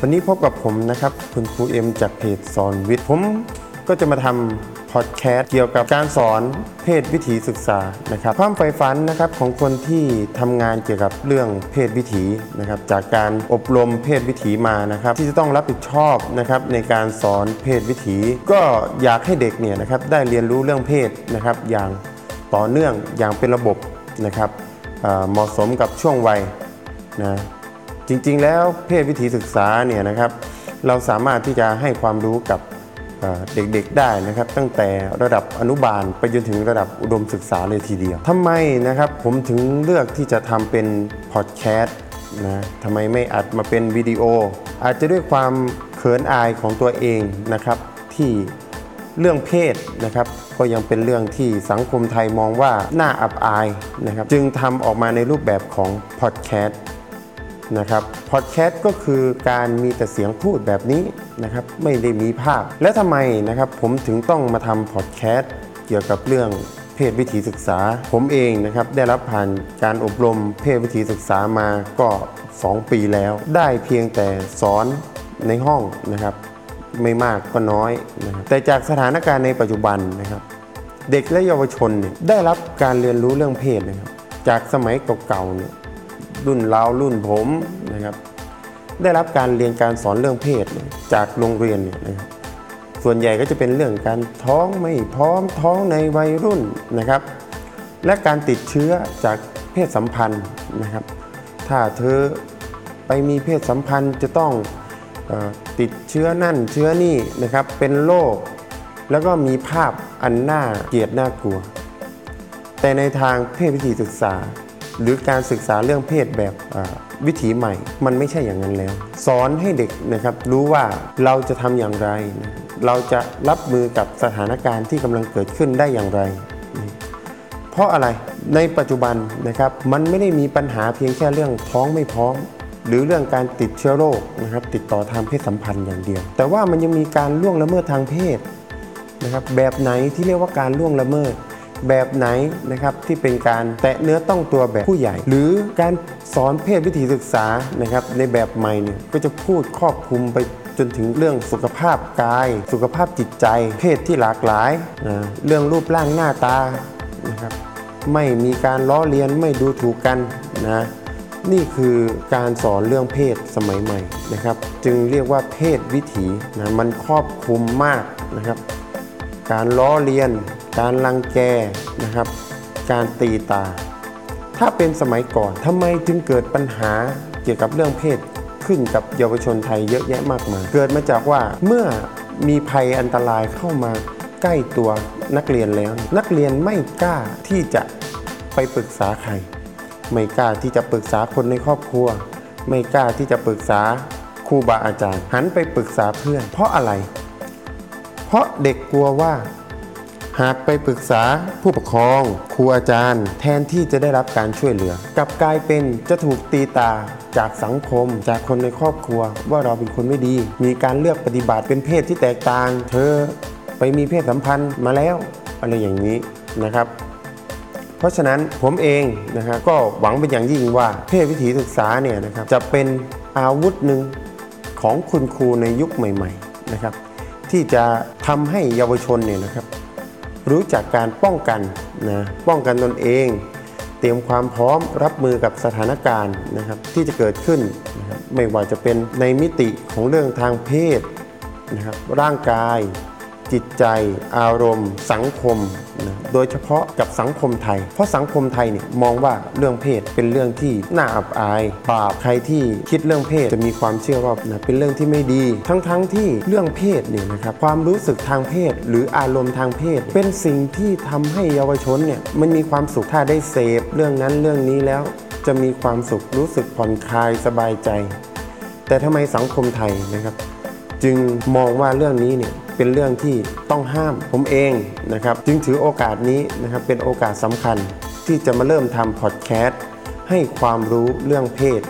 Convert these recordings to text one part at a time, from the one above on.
วันนี้พบกับผมนะครับ คุณครูเอ็มจากเพจสอนวิทย์ ผมก็จะมาทำพอดแคสต์เกี่ยวกับการสอนเพศวิถีศึกษานะครับความใฝ่ฝันนะครับของคนที่ทำงานเกี่ยวกับเรื่องเพศวิถีนะครับจากการอบรมเพศวิถีมานะครับที่จะต้องรับผิดชอบนะครับในการสอนเพศวิถี ก็อยากให้เด็กเนี่ยนะครับได้เรียนรู้เรื่องเพศนะครับอย่าง ต่อเนื่องอย่างเป็นระบบนะครับเหมาะสมกับช่วงวัยนะจริงๆ แล้วเพศวิถีศึกษาเนี่ยนะครับ เราสามารถที่จะให้ความรู้กับเอ่อเด็กๆได้นะครับ ตั้งแต่ระดับอนุบาลไปจนถึงระดับอุดมศึกษาเลยทีเดียวทำไมนะครับผมถึงเลือกที่จะทำเป็นพอดแคสต์นะทำไมไม่อัดมาเป็นวิดีโอ อาจจะด้วยความเขินอายของตัวเองนะครับที่ เรื่องเพศนะครับก็ยังเป็นเรื่องที่สังคมไทยมองว่าน่าอับอายนะครับจึงทำออกมาในรูปแบบของพอดแคสต์นะครับพอดแคสต์ก็คือการมีแต่เสียงพูดแบบนี้นะครับไม่ได้มีภาพ และทำไมนะครับผมถึงต้องมาทำพอดแคสต์เกี่ยวกับเรื่องเพศวิถีศึกษา ผมเองนะครับได้รับผ่านการอบรมเพศวิถีศึกษามาก็ 2 ปีแล้ว ได้เพียงแต่สอนในห้องนะครับ ไม่มากก็น้อยนะครับแต่จากสถานการณ์ในปัจจุบันนะครับ เด็กและเยาวชนเนี่ยได้รับการเรียนรู้เรื่องเพศนะครับ จากสมัยเก่าๆเนี่ยรุ่นเรารุ่นผมนะครับ ได้รับการเรียนการสอนเรื่องเพศเจากโรงเรียนเนี่ยนะครับส่วนใหญ่ก็จะเป็นเรื่องการท้องไม่พร้อมท้องในวัยรุ่นนะครับ และการติดเชื้อจากเพศสัมพันธ์นะครับ ถ้าเธอไปมีเพศสัมพันธ์จะต้อง ติดเชื้อนั่นเชื้อนี่นะครับเป็นโรคแล้วก็มีภาพอันน่าเกลียดน่ากลัว แต่ในทางเพศวิถีศึกษา หรือการศึกษาเรื่องเพศแบบวิถีใหม่ มันไม่ใช่อย่างนั้นแล้ว สอนให้เด็กนะครับรู้ว่าเราจะทำอย่างไร เราจะรับมือกับสถานการณ์ที่กำลังเกิดขึ้นได้อย่างไร เพราะอะไรในปัจจุบันนะครับมันไม่ได้มีปัญหาเพียงแค่เรื่องท้องไม่พร้อม หรือเรื่องการติดเชื้อโรคนะครับติดต่อทางเพศสัมพันธ์อย่างเดียว แต่ว่ามันยังมีการล่วงละเมิดทางเพศนะครับแบบไหนที่เรียกว่าการล่วงละเมิด แบบไหนนะครับที่เป็นการแตะเนื้อต้องตัวแบบผู้ใหญ่ หรือการสอนเพศวิถีศึกษานะครับในแบบใหม่เนี่ยก็จะพูดครอบคลุมไปจนถึงเรื่องสุขภาพกาย สุขภาพจิตใจ เพศที่หลากหลายนะเรื่องรูปร่างหน้าตานะครับไม่มีการล้อเลียนไม่ดูถูกกันนะ นี่คือการสอนเรื่องเพศสมัยใหม่นะครับ จึงเรียกว่าเพศวิถีนะมันครอบคลุมมากนะครับ การล้อเลียน การรังแกนะครับ การตีตา ถ้าเป็นสมัยก่อนทำไมจึงเกิดปัญหาเกี่ยวกับเรื่องเพศขึ้นกับเยาวชนไทยเยอะแยะมากมายเกิดมาจากว่าเมื่อมีภัยอันตรายเข้ามาใกล้ตัวนักเรียนแล้ว นักเรียนไม่กล้าที่จะไปปรึกษาใคร ไม่กล้าที่จะปรึกษาคนในครอบครัว ไม่กล้าที่จะปรึกษาครูบาอาจารย์ หันไปปรึกษาเพื่อน เพราะอะไร เพราะเด็กกลัวว่า หากไปปรึกษาผู้ปกครองครูอาจารย์ แทนที่จะได้รับการช่วยเหลือกลับกลายเป็นจะถูกตีตาจากสังคมจากคนในครอบครัวว่าเราเป็นคนไม่ดี มีการเลือกปฏิบัติเป็นเพศที่แตกต่าง เธอไปมีเพศสัมพันธ์มาแล้ว อะไรอย่างนี้นะครับ เพราะฉะนั้นผมเองนะครับก็หวังเป็นอย่างยิ่งว่าเพศวิถีศึกษาเนี่ยนะครับจะเป็นอาวุธหนึ่งของคุณครูในยุคใหม่ๆนะครับที่จะทำให้เยาวชนเนี่ยนะครับรู้จักการป้องกันนะป้องกันตนเอง เตรียมความพร้อมรับมือกับสถานการณ์นะครับที่จะเกิดขึ้นนะครับไม่ว่าจะเป็นในมิติของเรื่องทางเพศนะครับร่างกาย จิตใจ อารมณ์ สังคมนะ โดยเฉพาะกับสังคมไทย เพราะสังคมไทยเนี่ยมองว่าเรื่องเพศเป็นเรื่องที่น่าอับอายบาปใครที่คิดเรื่องเพศจะมีความเชื่อว่านะเป็นเรื่องที่ไม่ดี ทั้งๆทที่เรื่องเพศเนี่ยนะครับความรู้สึกทางเพศ หรืออารมณ์ทางเพศ เป็นสิ่งที่ทำให้เยาวชนเนี่ยมันมีความสุขถ้าได้เสพเรื่องนั้นเรื่องนี้แล้วจะมีความสุขรู้สึกผ่อนคลายสบายใจ แต่ทำไมสังคมไทยนะครับ จึงมองว่าเรื่องนี้เนี่ยเป็นเรื่องที่ต้องห้ามผมเองนะครับจึงถือโอกาสนี้นะครับเป็นโอกาสสำคัญที่จะมาเริ่มทำพอดแคสต์ให้ความรู้เรื่องเพศ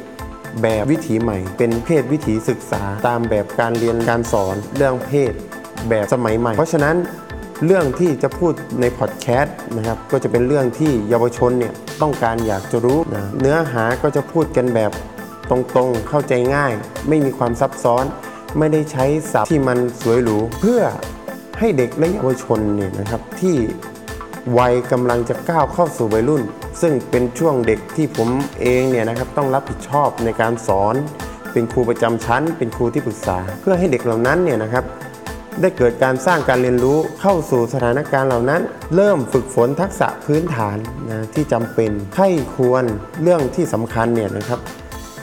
แบบวิถีใหม่ เป็นเพศวิถีศึกษาตามแบบการเรียนการสอนเรื่องเพศแบบสมัยใหม่ เพราะฉะนั้นเรื่องที่จะพูดในพอดแคสต์นะครับก็จะเป็นเรื่องที่เยาวชนเนี่ยต้องการอยากจะรู้นะเนื้อหาก็จะพูดกันแบบตรงๆ เข้าใจง่าย ไม่มีความซับซ้อน ไม่ได้ใช้ศัพท์ที่มันสวยหรูเพื่อให้เด็กและเยาวชนเนี่ยนะครับที่วัยกำลังจะก้าวเข้าสู่วัยรุ่น ซึ่งเป็นช่วงเด็กที่ผมเองเนี่ยนะครับต้องรับผิดชอบในการสอน เป็นครูประจำชั้น เป็นครูที่ปรึกษา เพื่อให้เด็กเหล่านั้นเนี่ยนะครับได้เกิดการสร้างการเรียนรู้เข้าสู่สถานการณ์เหล่านั้น เริ่มฝึกฝนทักษะพื้นฐานนะที่จำเป็นใข้ควรเรื่องที่สำคัญเนี่ยนะครับ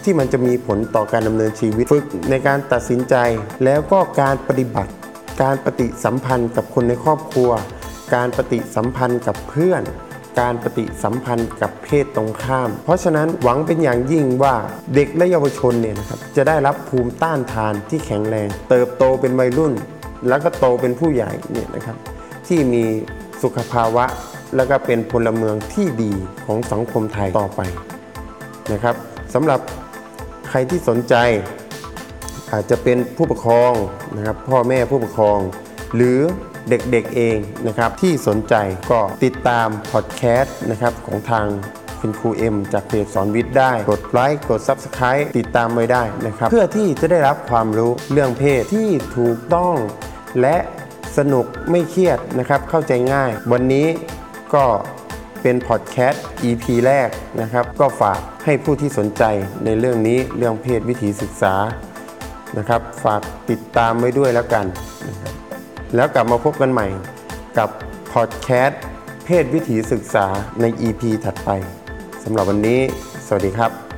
ที่มันจะมีผลต่อการดำเนินชีวิตฝึกในการตัดสินใจ แล้วก็การปฏิบัติ การปฏิสัมพันธ์กับคนในครอบครัว การปฏิสัมพันธ์กับเพื่อน การปฏิสัมพันธ์กับเพศตรงข้าม เพราะฉะนั้นหวังเป็นอย่างยิ่งว่าเด็กและเยาวชนเนี่ยนะครับจะได้รับภูมิต้านทานที่แข็งแรง เติบโตเป็นวัยรุ่น แล้วก็โตเป็นผู้ใหญ่เนี่ยนะครับที่มีสุขภาวะแล้วก็เป็นพลเมืองที่ดีของสังคมไทยต่อไปนะครับสำหรับ ใครที่สนใจ อาจจะเป็นผู้ปกครองนะครับพ่อแม่ผู้ปกครอง หรือเด็กๆเองนะครับที่สนใจก็ติดตามพอดแคสต์นะครับของทางคุณครูเอ็มจากเพจสอนวิทย์ได้ กดไลค์ กด Subscribe ติดตามไว้ได้นะครับ เพื่อที่จะได้รับความรู้เรื่องเพศที่ถูกต้อง และสนุกไม่เครียดนะครับ เข้าใจง่าย วันนี้ก็ เป็นพอดแคสต์ EP แรกนะครับ ก็ฝากให้ผู้ที่สนใจในเรื่องนี้เรื่องเพศวิถีศึกษานะครับ ฝากติดตามไว้ด้วยแล้วกัน แล้วกลับมาพบกันใหม่กับพอดแคสต์เพศวิถีศึกษาใน EP ถัดไปสำหรับวันนี้ สวัสดีครับ